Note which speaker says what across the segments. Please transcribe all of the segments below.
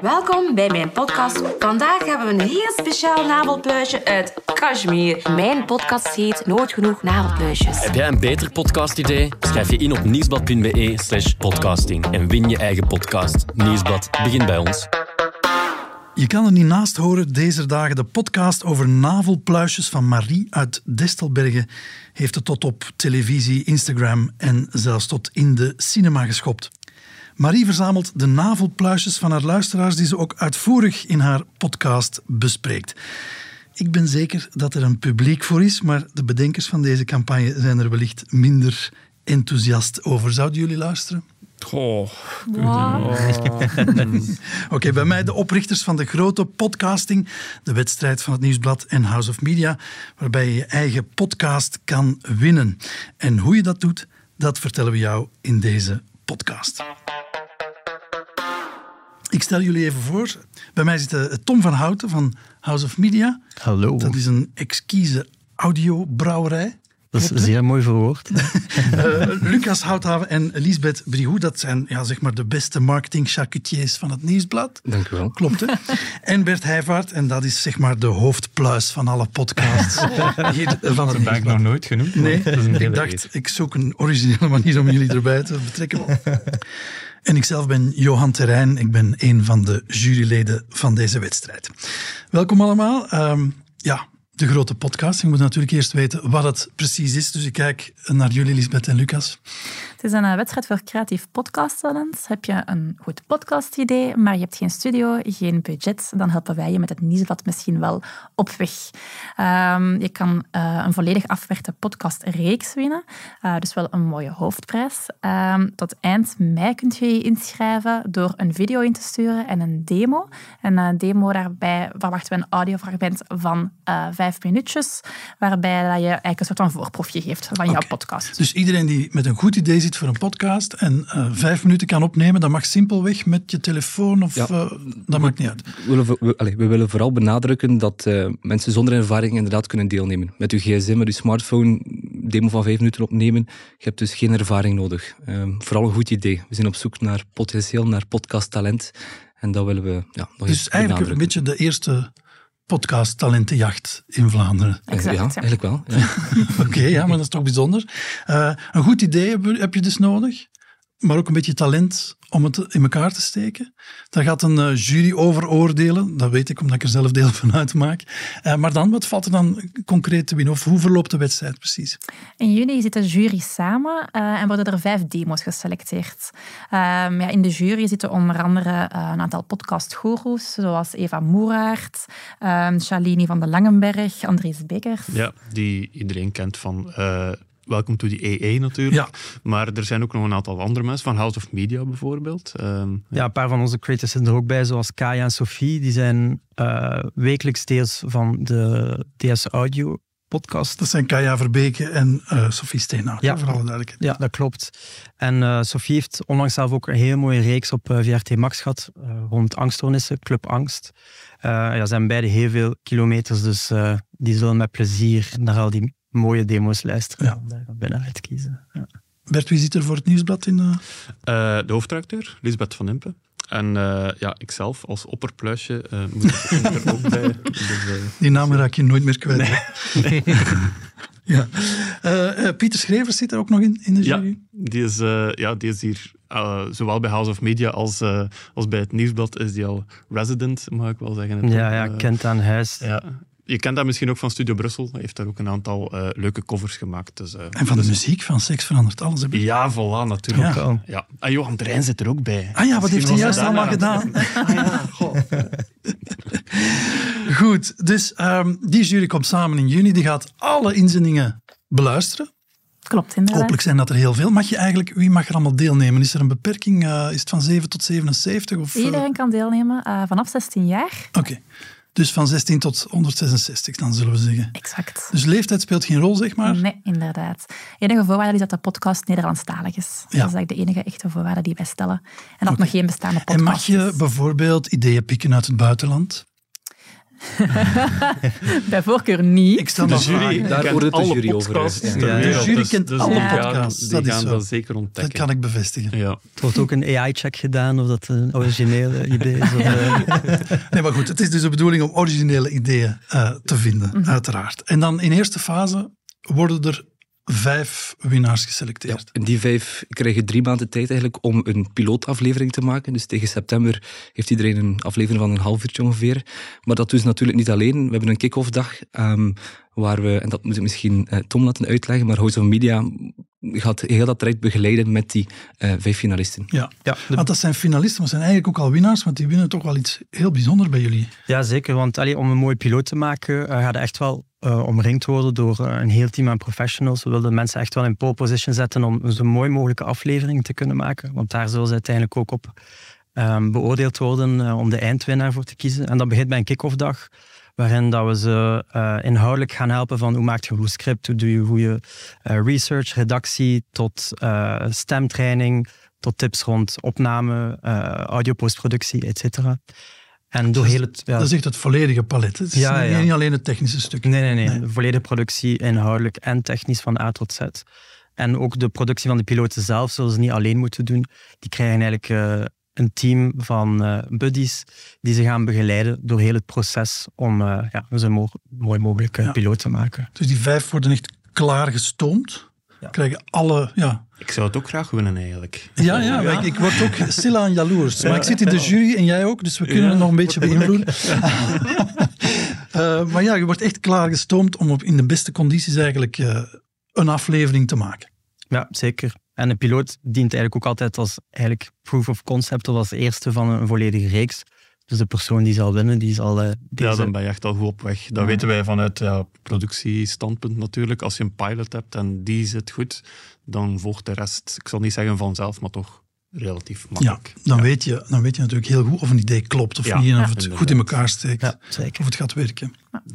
Speaker 1: Welkom bij mijn podcast. Vandaag hebben we een heel speciaal navelpluisje uit Kashmir. Mijn podcast heet Nooit Genoeg Navelpluisjes.
Speaker 2: Heb jij een beter podcastidee? Schrijf je in op nieuwsblad.be slash podcasting en win je eigen podcast. Nieuwsblad, begin bij ons.
Speaker 3: Je kan er niet naast horen, deze dagen de podcast over navelpluisjes van Marie uit Destelbergen heeft het tot op televisie, Instagram en zelfs tot in de cinema geschopt. Marie verzamelt de navelpluisjes van haar luisteraars die ze ook uitvoerig in haar podcast bespreekt. Ik ben zeker dat er een publiek voor is, maar de bedenkers van deze campagne zijn er wellicht minder enthousiast over. Zouden jullie luisteren?
Speaker 2: Goh.
Speaker 3: Oké, bij mij de oprichters van de grote podcasting, de wedstrijd van het Nieuwsblad en House of Media, waarbij je je eigen podcast kan winnen. En hoe je dat doet, dat vertellen we jou in deze podcast. Ik stel jullie even voor. Bij mij zit eh, Tom van Houten van House of Media.
Speaker 4: Hallo.
Speaker 3: Dat is een exquise audiobrouwerij.
Speaker 4: Dat is zeer mooi verwoord.
Speaker 3: Eh, Lucas Houthaven en Lisbeth Brihou, dat zijn ja, zeg maar de beste marketing charcutiers van het Nieuwsblad.
Speaker 2: Dank u wel.
Speaker 3: Klopt, hè? En Bert Heijvaart, en dat is zeg maar de hoofdpluis van alle podcasts hier van het
Speaker 5: Dat ben ik nog nooit genoemd.
Speaker 3: Nee,
Speaker 5: maar dat is een
Speaker 3: ik dacht,
Speaker 5: eer.
Speaker 3: ik zoek een originele manier om jullie erbij te betrekken. En ikzelf ben Johan Terrein, ik ben een van de juryleden van deze wedstrijd. Welkom allemaal. Ehm, ja, de grote podcast. Je moet natuurlijk eerst weten wat het precies is. Dus ik kijk naar jullie, Lisbeth en Lucas.
Speaker 6: Is een eh, wedstrijd voor creatief podcasttalent. Heb je een goed podcastidee, maar je hebt geen studio, geen budget, dan helpen wij je met het nieuwsblad misschien wel op weg. Ehm, je kan eh, een volledig afgewerkte podcastreeks winnen, eh, dus wel een mooie hoofdprijs. Ehm, tot eind mei kunt je je inschrijven door een video in te sturen en een demo. Een demo, daarbij verwachten we een audiofragment van vijf minuutjes, waarbij dat je eigenlijk een soort van voorproefje geeft van jouw podcast.
Speaker 3: Dus iedereen die met een goed idee zit voor een podcast en eh, vijf minuten kan opnemen, dat mag simpelweg met je telefoon of
Speaker 7: Ja.
Speaker 3: eh, dat maakt niet uit.
Speaker 7: We willen, we, allee, we willen vooral benadrukken dat eh, mensen zonder ervaring inderdaad kunnen deelnemen. Met uw gsm, met uw smartphone, demo van vijf minuten opnemen. Je hebt dus geen ervaring nodig. Ehm, vooral een goed idee. We zijn op zoek naar potentieel, naar podcasttalent. En dat willen we ja, nog eens
Speaker 3: Dus eigenlijk een beetje de eerste podcast-talentenjacht in Vlaanderen.
Speaker 6: Exact,
Speaker 7: ja,
Speaker 6: ja.
Speaker 7: eigenlijk wel. Ja.
Speaker 3: Oké, ja, maar dat is toch bijzonder. Eh, een goed idee heb, heb je dus nodig, maar ook een beetje talent om het in elkaar te steken. Daar gaat een eh, jury over oordelen, dat weet ik omdat ik er zelf deel van uitmaak. Eh, maar dan, wat valt er dan concreet te winnen? Of hoe verloopt de wedstrijd precies?
Speaker 6: In juni zit de jury samen eh, en worden er vijf demo's geselecteerd. Ehm, ja, in de jury zitten onder andere een aantal podcastgoeroes, zoals Eva Moeraert, ehm Shalini van de Langenberg, Andries Bekkers.
Speaker 5: Ja, die iedereen kent van eh Welcome to the EE natuurlijk.
Speaker 3: Ja.
Speaker 5: Maar er zijn ook nog een aantal andere mensen, van House of Media bijvoorbeeld. Ehm,
Speaker 4: Ja, een paar van onze creators zitten er ook bij, zoals Kaya en Sophie. Die zijn eh, wekelijks deels van de DS Audio podcast.
Speaker 3: Dat zijn Kaya Verbeke en eh Sophie Steenhout,
Speaker 4: Ja.
Speaker 3: ja. voor alle duidelijkheid.
Speaker 4: Ja, dat klopt. En eh, Sophie heeft onlangs zelf ook een hele mooie reeks op VRT Max gehad eh, rond angststoornissen, Club Angst. Eh ja, ze zijn beide heel veel kilometers, dus eh, die zullen met plezier naar al die mooie demo's luisteren
Speaker 3: Ja.
Speaker 4: en daar binnenuit kiezen. Ja.
Speaker 3: Bert, wie zit er voor het nieuwsblad in? eh?
Speaker 5: eh, de hoofdredacteur, Lisbeth van Impe. En eh, ja, ikzelf als opperpluisje eh, moet ik er ook bij. Dus,
Speaker 3: Die naam raak je nooit meer kwijt. ja. Eh, eh, Pieter Schrevers zit er ook nog in, in de
Speaker 5: Ja,
Speaker 3: jury.
Speaker 5: die is, eh, ja, die is hier zowel bij House of Media als, eh, als bij het Nieuwsblad is die al resident, mag ik wel zeggen.
Speaker 4: Ja, ja, kent aan huis.
Speaker 5: Ja. Je kent dat misschien ook van Studio Brussel. Hij heeft daar ook een aantal eh, leuke covers gemaakt. Dus, eh,
Speaker 3: En van de
Speaker 5: dus-
Speaker 3: muziek van Seks verandert alles. Heb ik.
Speaker 5: Ja, voilà, natuurlijk.
Speaker 3: Ja.
Speaker 5: Ja. En Johan Drein zit er ook bij.
Speaker 3: Ah ja, wat heeft hij juist allemaal gedaan?
Speaker 5: Ah ja, goh.
Speaker 3: Goed, dus ehm, die jury komt samen in juni. Die gaat alle inzendingen beluisteren.
Speaker 6: Klopt, inderdaad.
Speaker 3: Hopelijk zijn dat er heel veel. Mag je eigenlijk, wie mag er allemaal deelnemen? Is er een beperking? Eh, is het van 7 tot 77? Of,
Speaker 6: Iedereen kan deelnemen eh, vanaf 16 jaar.
Speaker 3: Oké, dus van 16 tot 166 dan, zullen we zeggen.
Speaker 6: Exact.
Speaker 3: Dus leeftijd speelt geen rol, zeg maar.
Speaker 6: Nee, inderdaad. enige voorwaarde is dat de podcast Nederlandstalig is. Dat is eigenlijk de enige echte voorwaarde die wij stellen. En dat nog geen bestaande podcast
Speaker 3: En mag je bijvoorbeeld ideeën pikken uit het buitenland?
Speaker 6: Bij voorkeur niet.
Speaker 3: Ik stel
Speaker 5: De jury.
Speaker 7: Daar hoort de
Speaker 5: alle
Speaker 7: jury over,
Speaker 5: podcasts
Speaker 7: ja.
Speaker 4: de
Speaker 3: jury
Speaker 5: dus-
Speaker 3: kent
Speaker 5: dus
Speaker 3: alle
Speaker 5: die gaan-
Speaker 3: podcasts,
Speaker 5: Die
Speaker 3: dat is
Speaker 5: gaan
Speaker 3: zo.
Speaker 5: dat zeker
Speaker 3: Dat
Speaker 5: ontdekken.
Speaker 3: kan ik bevestigen.
Speaker 5: Ja.
Speaker 4: Er wordt ook een AI-check gedaan of dat een originele idee is. Of, eh,
Speaker 3: Nee, maar goed, het is dus de bedoeling om originele ideeën eh, te vinden, uiteraard. En dan in eerste fase worden er vijf winnaars geselecteerd.
Speaker 7: En die vijf krijgen drie maanden tijd eigenlijk om een pilootaflevering te maken. Dus tegen september heeft iedereen een aflevering van een half uurtje ongeveer. Maar dat doen ze natuurlijk niet alleen. We hebben een kick-off dag ehm, waar we, en dat moet ik misschien eh, Tom laten uitleggen, maar House of Media gaat heel dat traject begeleiden met die eh, vijf finalisten.
Speaker 3: Ja.
Speaker 4: ja, de-
Speaker 3: Want dat zijn finalisten, maar zijn eigenlijk ook al winnaars, want die winnen toch wel iets heel bijzonders bij jullie.
Speaker 4: ja, zeker. Want allee, om een mooie piloot te maken, eh gaat er echt wel eh, omringd worden door eh, een heel team aan professionals. We wilden mensen echt wel in pole position zetten om zo mooi mogelijke aflevering te kunnen maken. Want daar zullen ze uiteindelijk ook op ehm, beoordeeld worden eh, om de eindwinnaar voor te kiezen. En dat begint bij een kick-off dag, waarin dat we ze inhoudelijk gaan helpen van hoe maak je een goed script, hoe doe je goede research, redactie, tot stemtraining, tot tips rond opname, eh audio-postproductie, et cetera. En door heel het... Ja,
Speaker 3: Dat is echt het volledige palet. Het is
Speaker 4: Ja, ja.
Speaker 3: niet alleen het technische stuk.
Speaker 4: Nee, nee, nee.
Speaker 3: Nee.
Speaker 4: De volledige productie, inhoudelijk en technisch van A tot Z. En ook de productie van de piloten zelf zullen ze niet alleen moeten doen. Die krijgen eigenlijk eh, een team van eh, buddies die ze gaan begeleiden door heel het proces om eh, ja, zo mo- mooi mogelijk piloot te maken.
Speaker 3: Dus die vijf worden echt klaar gestoomd.
Speaker 4: Ja.
Speaker 3: Krijgen alle... Ja,
Speaker 5: Ik zou het ook graag winnen eigenlijk.
Speaker 3: ja, ja, maar Ik, ik word ook stilaan jaloers. Maar ik zit in de jury en jij ook, dus we kunnen
Speaker 5: Ja,
Speaker 3: het nog een beetje beïnvloeden. Eh, maar ja, je wordt echt klaar gestoomd om op, in de beste condities eigenlijk eh, een aflevering te maken.
Speaker 4: Ja, zeker. En een piloot dient eigenlijk ook altijd als eigenlijk proof of concept of als eerste van een volledige reeks. Dus de persoon die zal winnen, die zal eh, deze...
Speaker 5: Ja, dan ben je echt al goed op weg. Dat weten wij vanuit ja, productiestandpunt natuurlijk. Als je een pilot hebt en die zit goed, dan volgt de rest, ik zal niet zeggen vanzelf, maar toch relatief
Speaker 3: Ja,
Speaker 5: makkelijk.
Speaker 3: dan, Weet je, dan weet je natuurlijk heel goed of een idee klopt of
Speaker 5: Ja,
Speaker 3: niet en of
Speaker 5: ja.
Speaker 3: het
Speaker 5: inderdaad.
Speaker 3: goed in elkaar steekt.
Speaker 4: Ja, zeker.
Speaker 3: Of het gaat werken.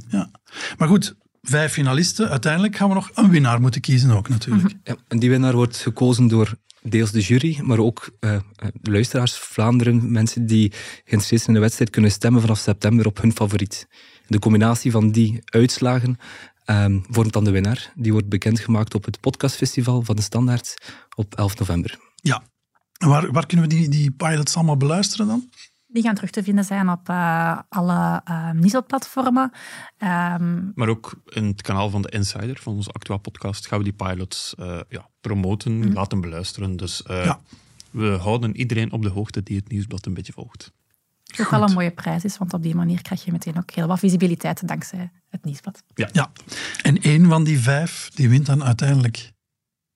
Speaker 3: Ja. Maar goed, vijf finalisten. Uiteindelijk gaan we nog een winnaar moeten kiezen ook natuurlijk.
Speaker 7: Ja, en die winnaar wordt gekozen door deels de jury, maar ook de luisteraars, Vlaanderen, mensen die geïnteresseerd zijn in de wedstrijd, kunnen stemmen vanaf september op hun favoriet. De combinatie van die uitslagen ehm, vormt dan de winnaar. Die wordt bekendgemaakt op het podcastfestival van de Standaard op 11 november.
Speaker 3: Ja. Waar, waar kunnen we die, die pilots allemaal beluisteren dan?
Speaker 6: Die gaan terug te vinden zijn op eh, alle uh, Niezel-platformen. Ehm,
Speaker 5: Maar ook in het kanaal van de Insider, van onze Actua podcast, gaan we die pilots eh, ja, promoten, laten beluisteren. Dus eh,
Speaker 3: Ja.
Speaker 5: we houden iedereen op de hoogte die het nieuwsblad een beetje volgt.
Speaker 6: ook wel een mooie prijs is, want op die manier krijg je meteen ook heel wat visibiliteit dankzij het nieuwsblad.
Speaker 3: Ja. En één van die vijf, die wint dan uiteindelijk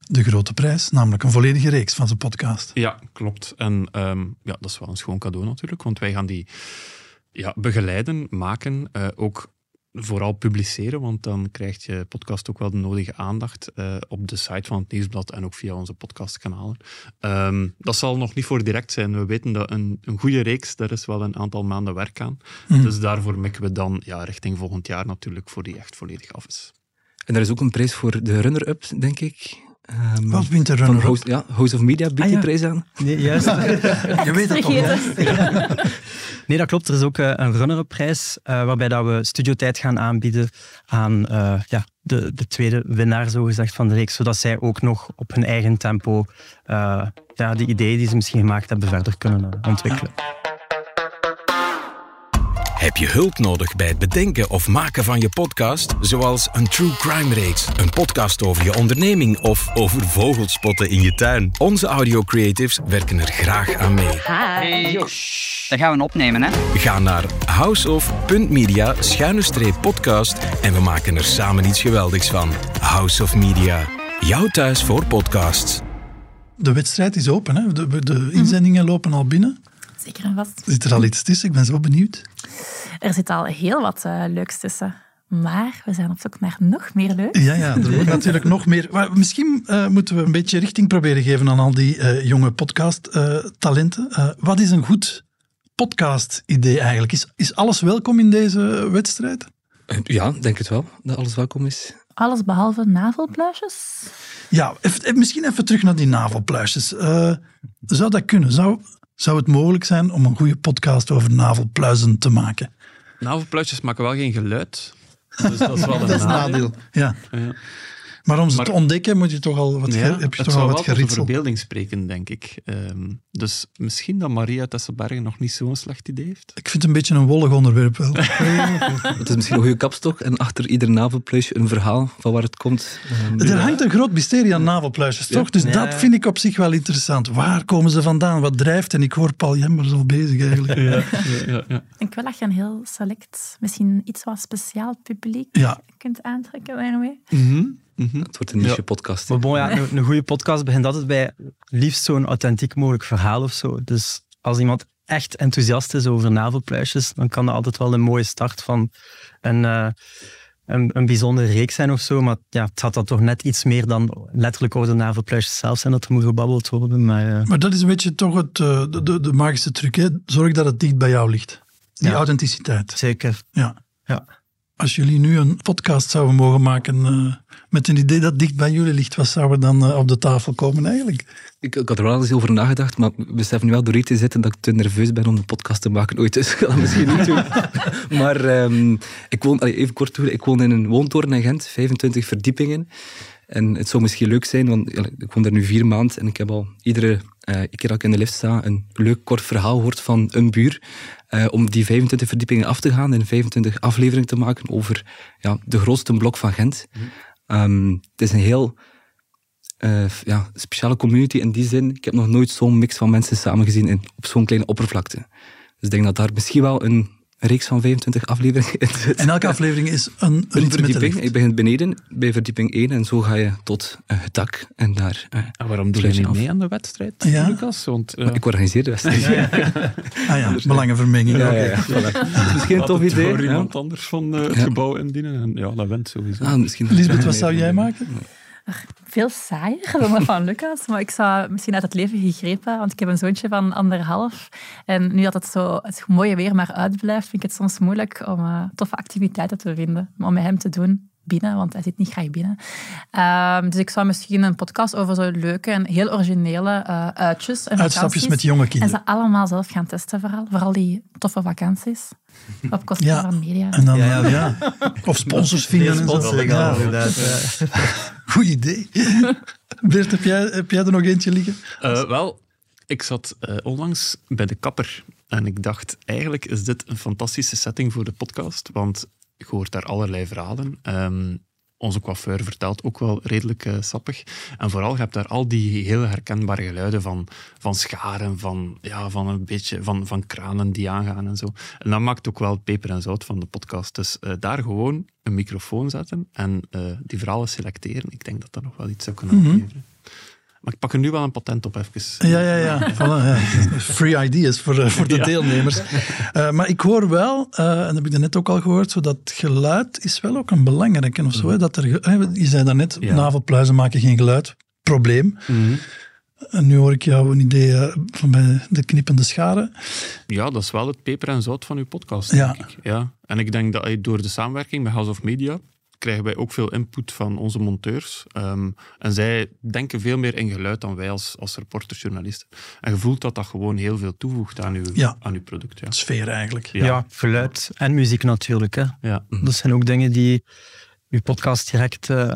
Speaker 3: de grote prijs, namelijk een volledige reeks van zijn podcast.
Speaker 5: Ja, klopt. En ehm, ja, dat is wel een schoon cadeau natuurlijk, want wij gaan die ja, begeleiden, maken, eh, ook vooral publiceren, want dan krijgt je podcast ook wel de nodige aandacht eh, op de site van het Nieuwsblad en ook via onze podcastkanalen. Ehm, dat zal nog niet voor direct zijn. We weten dat een, een goede reeks, daar is wel een aantal maanden werk aan.
Speaker 3: Mhm.
Speaker 5: Dus daarvoor mikken we dan ja, richting volgend jaar natuurlijk, voor die echt volledig af is.
Speaker 7: En er is ook een prijs voor de runner-up, denk ik. Ehm,
Speaker 3: Wat wint de
Speaker 7: van
Speaker 3: runner-up?
Speaker 7: House, ja, House of Media biedt
Speaker 4: Ah,
Speaker 7: die prijs aan.
Speaker 4: Nee, juist.
Speaker 3: Je weet het toch.
Speaker 4: Nee, dat klopt. Er is ook eh, een runner-up prijs, eh, waarbij dat we studiotijd gaan aanbieden aan eh, ja, de, de tweede winnaar, zogezegd, van de reeks, zodat zij ook nog op hun eigen tempo eh, ja, die ideeën die ze misschien gemaakt hebben verder kunnen ontwikkelen.
Speaker 8: Heb je hulp nodig bij het bedenken of maken van je podcast? Zoals een true crime reeks, een podcast over je onderneming of over vogelspotten in je tuin. Onze audio creatives werken er graag aan mee.
Speaker 9: Hey, dan gaan we opnemen, hè?
Speaker 8: Ga naar houseof.media podcast en we maken er samen iets geweldigs van. House of Media, jouw thuis voor podcasts.
Speaker 3: De wedstrijd is open, hè? De, de inzendingen lopen al binnen.
Speaker 6: Zeker en vast.
Speaker 3: Zit er al iets tussen? Ik ben zo benieuwd.
Speaker 6: Er zit al heel wat eh, leuks tussen. Maar we zijn op zoek naar nog meer leuk.
Speaker 3: Ja, ja, er moet natuurlijk nog meer. Maar misschien eh, moeten we een beetje richting proberen geven aan al die eh, jonge podcast-talenten. Eh, wat is een goed podcast-idee eigenlijk? Is, is alles welkom in deze wedstrijd?
Speaker 7: Ja, denk het wel, dat alles welkom is.
Speaker 6: Alles behalve navelpluisjes.
Speaker 3: Ja, even, even- misschien even terug naar die navelpluisjes. Eh, zou dat kunnen? Zou, zou het mogelijk zijn om een goede podcast over navelpluizen te maken?
Speaker 5: navelpluisjes maken wel geen geluid. Dus dat is wel een
Speaker 3: Dat is een
Speaker 5: nadeel.
Speaker 3: nadeel. Ja.
Speaker 5: Ja.
Speaker 3: Maar om ze
Speaker 5: Maar-
Speaker 3: te ontdekken moet je toch al wat,
Speaker 5: Ja,
Speaker 3: heb je
Speaker 5: het
Speaker 3: toch al wat geritseld.
Speaker 5: verbeelding spreken, denk ik. Ehm, dus misschien dat Maria Tesselbergen nog niet zo'n slecht idee heeft.
Speaker 3: Ik vind het een beetje een wollig onderwerp wel.
Speaker 7: Het is misschien een goede kapstok en achter ieder navelpluisje een verhaal van waar het komt. Ehm,
Speaker 3: Er hangt een groot mysterie aan navelpluisjes, toch? Dus
Speaker 4: Ja,
Speaker 3: dat
Speaker 4: ja.
Speaker 3: vind ik op zich wel interessant. Waar komen ze vandaan? Wat drijft? En ik hoor Paul Jembers al bezig eigenlijk.
Speaker 5: Ja, ja, ja.
Speaker 6: Ik wel dat je een heel select, misschien iets wat speciaal publiek
Speaker 3: Ja.
Speaker 6: kunt aantrekken daarmee.
Speaker 5: Mhm.
Speaker 7: Het wordt een niche podcast.
Speaker 4: Maar bon, ja, een, een goede podcast begint altijd bij liefst zo'n authentiek mogelijk verhaal of zo. Dus als iemand echt enthousiast is over navelpluisjes, dan kan dat altijd wel een mooie start van een, eh, een, een bijzondere reeks zijn of zo. Maar ja, het gaat dan toch net iets meer dan letterlijk over de navelpluisjes zelf zijn dat er moet gebabbeld worden. Maar, eh,
Speaker 3: Maar dat is een beetje toch het, eh, de, de, de magische truc. Hè? Zorg dat het dicht bij jou ligt. Die
Speaker 4: Ja.
Speaker 3: authenticiteit.
Speaker 4: zeker.
Speaker 3: Ja.
Speaker 4: Ja.
Speaker 3: Als jullie nu een podcast zouden mogen maken eh, met een idee dat dicht bij jullie ligt, wat zou er dan eh, op de tafel komen eigenlijk?
Speaker 7: Ik, ik had er wel eens over nagedacht, maar ik besef nu wel door hier te zitten dat ik te nerveus ben om een podcast te maken ooit. Dus ik ga dat misschien niet doen. maar ehm, ik woon, even kort toe, ik woon in een woontoren in Gent, 25 verdiepingen. En het zou misschien leuk zijn, want ik woon daar nu vier maanden en ik heb al iedere eh, keer dat ik in de lift sta een leuk kort verhaal gehoord van een buur. eh, om die 25 verdiepingen af te gaan en 25 afleveringen te maken over ja, de grootste blok van Gent. Ehm, het is een heel eh, ja, speciale community in die zin. Ik heb nog nooit zo'n mix van mensen samengezien in, op zo'n kleine oppervlakte. Dus ik denk dat daar misschien wel een reeks van 25 afleveringen.
Speaker 3: En elke aflevering is een
Speaker 7: een
Speaker 3: rit met de
Speaker 7: verdieping.
Speaker 3: lift.
Speaker 7: Ik begin beneden bij verdieping 1 en zo ga je tot eh, het dak. En daar,
Speaker 5: En waarom doe je niet
Speaker 7: af.
Speaker 5: mee aan de wedstrijd,
Speaker 3: Ja.
Speaker 5: Lucas? Want, eh,
Speaker 7: Ik organiseer de wedstrijd.
Speaker 3: Ah ja, belangenvermenging.
Speaker 7: Ja,
Speaker 3: oké.
Speaker 7: ja, ja, voilà. Misschien een tof idee.
Speaker 5: iemand anders van eh, het
Speaker 7: Ja.
Speaker 5: gebouw indienen. En ja, dat wint sowieso.
Speaker 7: Ah, misschien
Speaker 3: Lisbeth, wat zou jij maken?
Speaker 6: Veel saaier dan dat van Lucas, maar ik zou misschien uit het leven gegrepen, want ik heb een zoontje van anderhalf. En nu dat het zo het mooie weer maar uitblijft, vind ik het soms moeilijk om eh, toffe activiteiten te vinden om met hem te doen binnen, want hij zit niet graag binnen. Ehm, dus ik zou misschien een podcast over zo leuke en heel originele eh, uitjes en
Speaker 3: Uitstapjes met jonge
Speaker 6: En
Speaker 3: kinderen.
Speaker 6: ze allemaal zelf gaan testen, vooral. Vooral die toffe vakanties. Op kosten
Speaker 3: Ja.
Speaker 6: van media.
Speaker 3: En dan,
Speaker 4: Ja,
Speaker 3: ja,
Speaker 4: ja.
Speaker 3: Of sponsors vinden en zo. Ja, goed idee. Bert, heb jij, heb jij er nog eentje liggen?
Speaker 5: Eh, wel, ik zat eh, onlangs bij de kapper en ik dacht, eigenlijk is dit een fantastische setting voor de podcast, want je hoort daar allerlei verhalen. Ehm, onze coiffeur vertelt ook wel redelijk eh, sappig. En vooral, je hebt daar al die heel herkenbare geluiden van, van scharen, van, ja, van een beetje van, van kranen die aangaan en zo. En dat maakt ook wel peper en zout van de podcast. Dus eh, daar gewoon een microfoon zetten en eh, die verhalen selecteren. Ik denk dat dat nog wel iets zou kunnen
Speaker 3: Mhm.
Speaker 5: opleveren. Maar ik pak er nu wel een patent op even.
Speaker 3: Ja, ja, ja. Voilà, ja. Free ideas voor, eh, voor de deelnemers. Eh, maar ik hoor wel, eh, en dat heb ik net ook al gehoord, zo dat geluid is wel ook een belangrijke. Of zo, hè, dat er, je zei daarnet,
Speaker 5: Ja.
Speaker 3: navelpluizen maken geen geluid. Probleem.
Speaker 5: Mhm.
Speaker 3: En nu hoor ik jou een idee van bij de knippende scharen.
Speaker 5: Ja, dat is wel het peper en zout van uw podcast,
Speaker 3: Ja.
Speaker 5: denk ik. Ja. En ik denk dat door de samenwerking met House of Media krijgen wij ook veel input van onze monteurs. Ehm, en zij denken veel meer in geluid dan wij als, als reporters, journalisten. En je voelt dat dat gewoon heel veel toevoegt aan uw,
Speaker 3: Ja.
Speaker 5: aan uw product. Ja.
Speaker 3: Sfeer eigenlijk.
Speaker 4: Ja. geluid en muziek natuurlijk. Hè.
Speaker 5: Ja.
Speaker 4: Dat zijn ook dingen die je podcast direct eh,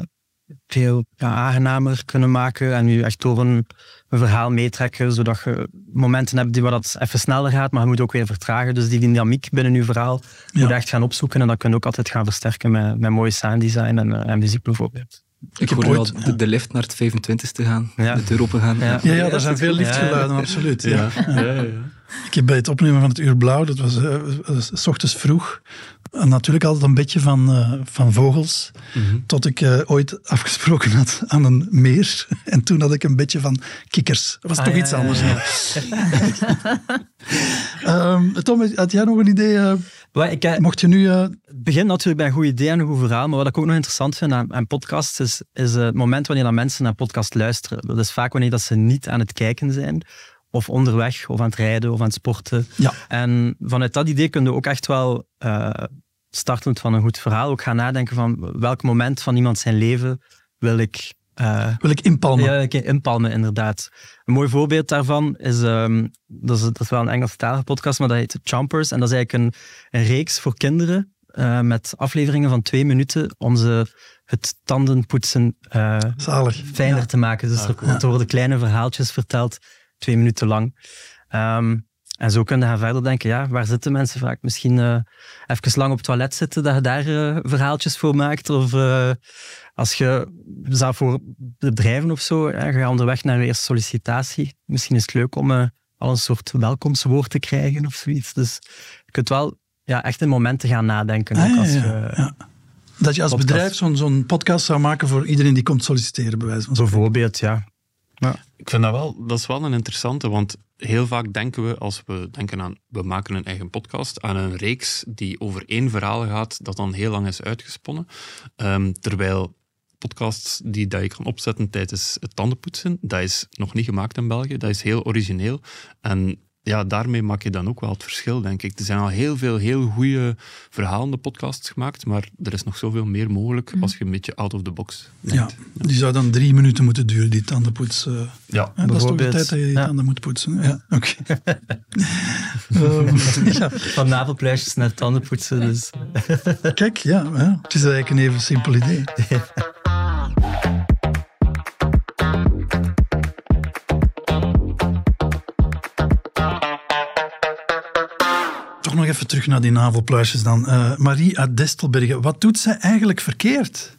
Speaker 4: veel ja, aangenamer kunnen maken en je echt door een, een verhaal meetrekken, zodat je momenten hebt die waar dat even sneller gaat, maar je moet ook weer vertragen. Dus die dynamiek binnen je verhaal moet je echt gaan opzoeken en dat kun je ook altijd gaan versterken met, met mooie sounddesign en, eh, en muziek bijvoorbeeld.
Speaker 7: Ik
Speaker 3: heb
Speaker 7: hoor de, de lift naar het 25ste gaan,
Speaker 4: Ja.
Speaker 7: de deur open gaan.
Speaker 4: Ja.
Speaker 3: Ja, ja, er zijn veel lichtgeluiden, absoluut. Ja. Ik heb bij het opnemen van het Uur Blauw, dat was eh, s ochtends vroeg, natuurlijk altijd een beetje van, eh, van vogels, tot ik eh, ooit afgesproken had aan een meer. En toen had ik een beetje van kikkers. Dat was
Speaker 4: Ah,
Speaker 3: toch
Speaker 4: ja,
Speaker 3: iets anders.
Speaker 4: ja.
Speaker 3: Ehm, Tom, had jij nog een idee?
Speaker 4: ik,
Speaker 3: mocht je nu...
Speaker 4: Het begint natuurlijk bij een goed idee en een goed verhaal, maar wat ik ook nog interessant vind aan, aan podcasts is, is het moment wanneer dat mensen naar podcast luisteren. Dat is vaak wanneer dat ze niet aan het kijken zijn, of onderweg, of aan het rijden, of aan het sporten.
Speaker 3: Ja.
Speaker 4: En vanuit dat idee kun je ook echt wel, eh, startend van een goed verhaal, ook gaan nadenken van welk moment van iemand zijn leven wil ik Uh,
Speaker 3: Wil ik inpalmen?
Speaker 4: Ja, ik inpalmen, inderdaad. Een mooi voorbeeld daarvan is, um, dat is, dat is wel een Engelstalige podcast, maar dat heet Chompers. En dat is eigenlijk een, een reeks voor kinderen uh, met afleveringen van twee minuten om ze het tandenpoetsen uh, fijner ja. te maken. Dus er, er worden kleine verhaaltjes verteld, twee minuten lang. Um, en zo kun je gaan verder denken, ja, waar zitten mensen vaak? Misschien uh, even lang op het toilet zitten, dat je daar uh, verhaaltjes voor maakt. Of uh, als je zelf voor bedrijven of zo, ja, ga je onderweg naar een eerste sollicitatie. Misschien is het leuk om al een soort welkomstwoord te krijgen of zoiets. Dus je kunt wel ja, echt in momenten gaan nadenken.
Speaker 3: Ah,
Speaker 4: ook
Speaker 3: ja,
Speaker 4: als
Speaker 3: ja,
Speaker 4: je,
Speaker 3: ja. Dat je als
Speaker 4: podcast.
Speaker 3: bedrijf zo'n zo'n podcast zou maken voor iedereen die komt solliciteren, bij wijze van.
Speaker 4: Bijvoorbeeld, ja. Ja.
Speaker 5: Ik vind dat wel, dat is wel een interessante, want heel vaak denken we, als we denken aan, we maken een eigen podcast, aan een reeks die over één verhaal gaat, dat dan heel lang is uitgesponnen. Um, terwijl podcasts die dat je kan opzetten tijdens het tandenpoetsen, dat is nog niet gemaakt in België, dat is heel origineel. En ja, daarmee maak je dan ook wel het verschil, denk ik. Er zijn al heel veel heel goede verhalende podcasts gemaakt, maar er is nog zoveel meer mogelijk als je een beetje out of the box denkt.
Speaker 3: Ja, die zou dan drie minuten moeten duren, die tandenpoets. Uh,
Speaker 5: ja,
Speaker 3: dat is toch de tijd dat je die ja. tanden moet poetsen. Ja, oké. Okay. um,
Speaker 4: ja. Van navelpluisjes naar tandenpoetsen. Dus.
Speaker 3: Kijk, ja, ja, het is eigenlijk een even simpel idee. even terug naar die navelpluisjes dan. Uh, Marie uit Destelbergen, wat doet zij eigenlijk verkeerd?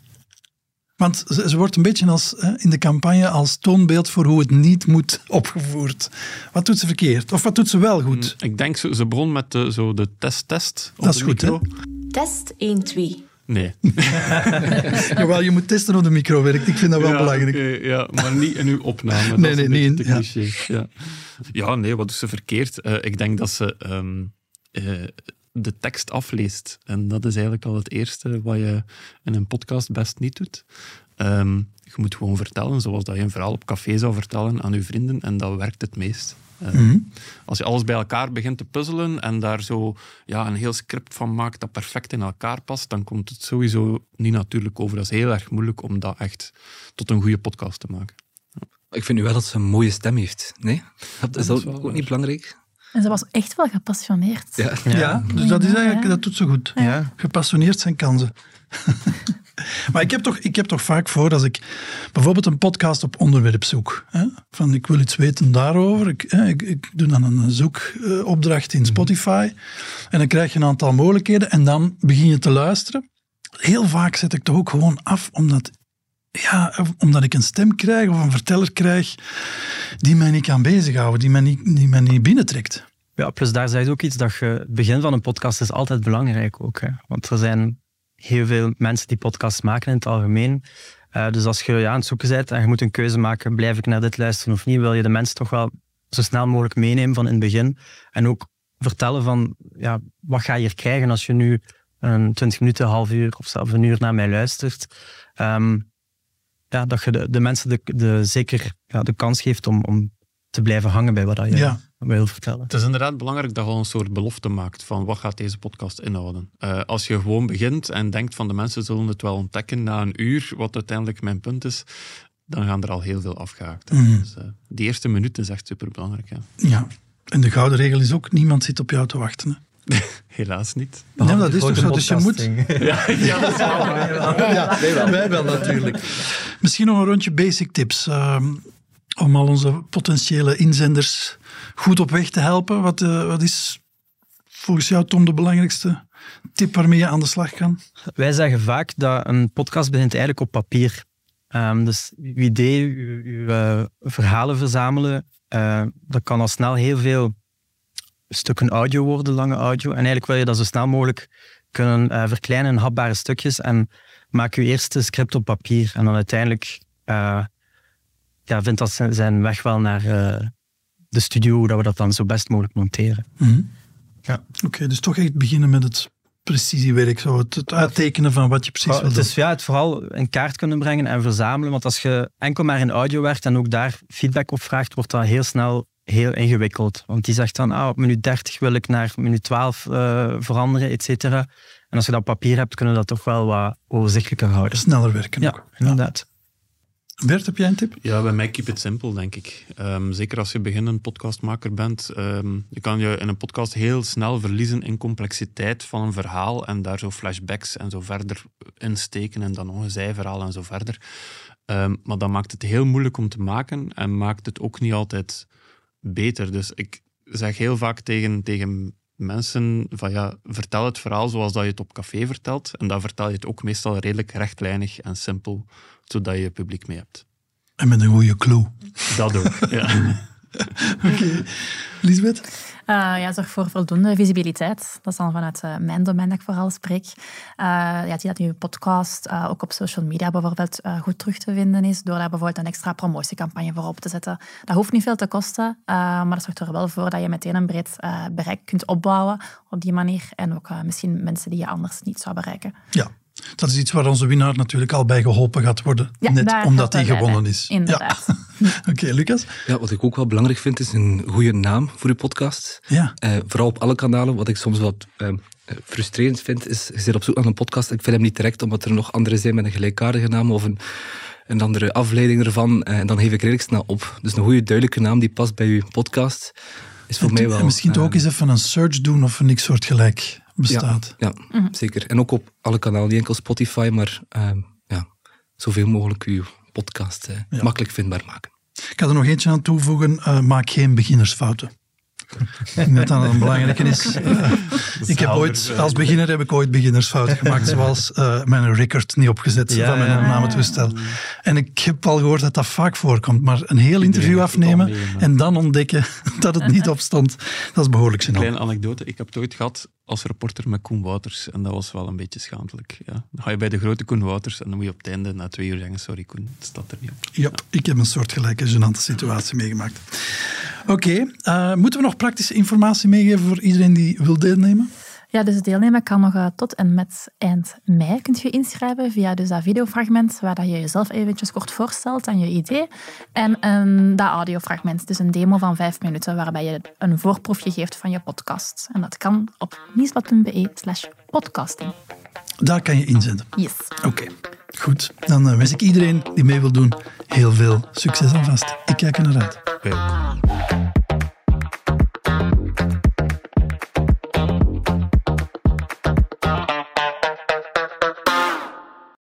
Speaker 3: Want ze, ze wordt een beetje als, uh, in de campagne als toonbeeld voor hoe het niet moet opgevoerd. Wat doet ze verkeerd? Of wat doet ze wel goed?
Speaker 5: Ik denk, ze, ze begon met de, zo de test-test.
Speaker 3: Dat is goed, hè?
Speaker 1: Test 1, 2.
Speaker 5: Nee.
Speaker 3: Jawel, je moet testen of de micro werkt. Ik vind dat wel
Speaker 5: ja,
Speaker 3: belangrijk.
Speaker 5: Okay, ja, maar niet in uw opname.
Speaker 3: nee,
Speaker 5: dat
Speaker 3: nee, niet
Speaker 5: in.
Speaker 3: Ja.
Speaker 5: Ja. ja, nee, wat doet ze verkeerd? Uh, ik denk dat ze um, uh, de tekst afleest. En dat is eigenlijk al het eerste wat je in een podcast best niet doet. Um, je moet gewoon vertellen zoals dat je een verhaal op café zou vertellen aan je vrienden. En dat werkt het meest. Uh,
Speaker 3: Mhm.
Speaker 5: Als je alles bij elkaar begint te puzzelen en daar zo ja, een heel script van maakt dat perfect in elkaar past, dan komt het sowieso niet natuurlijk over. Dat is heel erg moeilijk om dat echt tot een goede podcast te maken.
Speaker 7: Ik vind nu wel dat ze een mooie stem heeft. Nee? Dat is,
Speaker 5: dat
Speaker 7: ook niet belangrijk?
Speaker 6: En ze was echt wel gepassioneerd.
Speaker 7: Ja,
Speaker 3: ja. ja dus dat is eigenlijk, dat doet ze goed.
Speaker 4: Ja.
Speaker 3: Gepassioneerd zijn kansen. maar ik heb, toch, ik heb toch vaak voor als ik bijvoorbeeld een podcast op onderwerp zoek. Hè, van ik wil iets weten daarover. Ik, hè, ik, ik doe dan een zoekopdracht in Spotify. En dan krijg je een aantal mogelijkheden. En dan begin je te luisteren. Heel vaak zet ik toch ook gewoon af, omdat ja, omdat ik een stem krijg of een verteller krijg die mij niet kan bezighouden, die mij niet, die mij niet binnentrekt.
Speaker 4: Ja, plus daar zei je ook iets dat je, het begin van een podcast is altijd belangrijk ook. Hè? Want er zijn heel veel mensen die podcasts maken in het algemeen. Uh, dus als je ja, aan het zoeken bent en je moet een keuze maken, blijf ik naar dit luisteren of niet, wil je de mensen toch wel zo snel mogelijk meenemen van in het begin. En ook vertellen van, ja, wat ga je hier krijgen als je nu een 20 minuten, een half uur of zelfs een uur naar mij luistert. Um, ja, dat je de, de mensen de, de, zeker ja, de kans geeft om, om te blijven hangen bij wat je
Speaker 3: ja.
Speaker 4: wil vertellen.
Speaker 5: Het is inderdaad belangrijk dat je al een soort belofte maakt van wat gaat deze podcast inhouden. Uh, als je gewoon begint en denkt van de mensen zullen het wel ontdekken na een uur, wat uiteindelijk mijn punt is, dan gaan er al heel veel afgehaakt.
Speaker 3: Mm.
Speaker 5: Dus, uh, die eerste minuut is echt superbelangrijk. Ja.
Speaker 3: ja, en de gouden regel is ook, niemand zit op jou te wachten. Hè.
Speaker 5: Helaas niet.
Speaker 3: Ja, dat is toch zo, dus je moet...
Speaker 5: Ja, ja, dat is wel.
Speaker 3: ja, wij wel natuurlijk. Misschien nog een rondje basic tips. Uh, om al onze potentiële inzenders goed op weg te helpen. Wat, uh, wat is volgens jou, Tom, de belangrijkste tip waarmee je aan de slag kan?
Speaker 4: Wij zeggen vaak dat een podcast begint eigenlijk op papier. Um, dus uw idee, uw, uw uh, verhalen verzamelen, uh, dat kan al snel heel veel stukken audio worden, lange audio. En eigenlijk wil je dat zo snel mogelijk kunnen uh, verkleinen in hapbare stukjes en maak je eerste script op papier. En dan uiteindelijk uh, ja, vindt dat zijn weg wel naar uh, de studio, dat we dat dan zo best mogelijk monteren.
Speaker 3: Mm-hmm.
Speaker 4: Ja.
Speaker 3: Oké, okay, dus toch echt beginnen met het precisiewerk, zo het, het uittekenen van wat je precies
Speaker 4: ja,
Speaker 3: wil
Speaker 4: het is, ja, het vooral in kaart kunnen brengen en verzamelen. Want als je enkel maar in audio werkt en ook daar feedback op vraagt, wordt dat heel snel heel ingewikkeld. Want die zegt dan, ah, op minuut 30 wil ik naar minuut 12 uh, veranderen, et cetera. En als je dat op papier hebt, kunnen we dat toch wel wat overzichtelijker houden.
Speaker 3: Sneller werken
Speaker 4: ja,
Speaker 3: ook.
Speaker 4: inderdaad.
Speaker 3: Bert, heb jij een tip?
Speaker 5: Ja, bij mij keep it simple, denk ik. Ehm, zeker als je beginnend podcastmaker bent. ehm, je kan je in een podcast heel snel verliezen in complexiteit van een verhaal en daar zo flashbacks en zo verder insteken en dan nog een zijverhaal en zo verder. Ehm, maar dat maakt het heel moeilijk om te maken en maakt het ook niet altijd beter. Dus ik zeg heel vaak tegen, tegen mensen van ja, vertel het verhaal zoals dat je het op café vertelt. En dan vertel je het ook meestal redelijk rechtlijnig en simpel, zodat je publiek mee hebt.
Speaker 3: En met een goede clue.
Speaker 5: Dat ook, ja.
Speaker 3: Oké. Lisbeth?
Speaker 6: Uh, ja, zorg voor voldoende visibiliteit. Dat is dan vanuit uh, mijn domein dat ik vooral spreek. Uh, ja, zie dat je podcast ook op social media bijvoorbeeld goed terug te vinden is, door daar bijvoorbeeld een extra promotiecampagne voor op te zetten. Dat hoeft niet veel te kosten, maar dat zorgt er wel voor dat je meteen een breed bereik kunt opbouwen op die manier. En ook misschien mensen die je anders niet zou bereiken.
Speaker 3: Ja, dat is iets waar onze winnaar natuurlijk al bij geholpen gaat worden.
Speaker 6: Ja,
Speaker 3: net omdat hij gewonnen is.
Speaker 6: Inderdaad.
Speaker 3: Ja. Oké, Lucas?
Speaker 7: Ja, wat ik ook wel belangrijk vind, is een goede naam voor je podcast.
Speaker 3: Ja.
Speaker 7: Eh, vooral op alle kanalen. Wat ik soms wat eh, frustrerend vind, is je zit op zoek naar een podcast. Ik vind hem niet direct, omdat er nog andere zijn met een gelijkaardige naam of een, een andere afleiding ervan. Eh, en dan geef ik redelijk snel op. Dus een goede, duidelijke naam die past bij je podcast, is voor
Speaker 3: En
Speaker 7: mij wel...
Speaker 3: en misschien
Speaker 7: eh,
Speaker 3: ook eens even een search doen of er niks soortgelijk bestaat.
Speaker 7: Ja, zeker. En ook op alle kanalen, niet enkel Spotify, maar ehm, ja, zoveel mogelijk uw podcast eh,
Speaker 3: Ja.
Speaker 7: makkelijk vindbaar maken.
Speaker 3: Ik ga er nog eentje aan toevoegen. eh, maak geen beginnersfouten. Ik denk dat dat een belangrijke is. Eh, ik heb ooit, als beginner heb ik ooit beginnersfouten gemaakt, zoals eh, mijn record niet opgezet
Speaker 4: Ja,
Speaker 3: van mijn
Speaker 4: ja.
Speaker 3: opnametoestel. En ik heb al gehoord dat dat vaak voorkomt, maar een heel interview afnemen en dan ontdekken dat het niet opstond, dat is behoorlijk gênant.
Speaker 5: Kleine anekdote. Ik heb het ooit gehad als reporter met Koen Wouters. En dat was wel een beetje schaamtelijk. Ja. Dan ga je bij de grote Koen Wouters en dan moet je op het einde na twee uur zeggen: Sorry Koen, het staat er niet op.
Speaker 3: Ja, ik heb een soortgelijke gênante situatie meegemaakt. Oké, eh, moeten we nog praktische informatie meegeven voor iedereen die wil deelnemen?
Speaker 6: Ja, dus deelnemen kan nog eh, tot en met eind mei. Kunt je inschrijven via dus dat videofragment waar dat je jezelf eventjes kort voorstelt en je idee. En een, dat audiofragment, dus een demo van vijf minuten waarbij je een voorproefje geeft van je podcast. En dat kan op nieuwsblad.be slash podcasting.
Speaker 3: Daar kan je inzetten.
Speaker 6: Yes.
Speaker 3: Oké, goed. Dan eh, wens ik iedereen die mee wil doen heel veel succes alvast. Ik kijk er naar uit.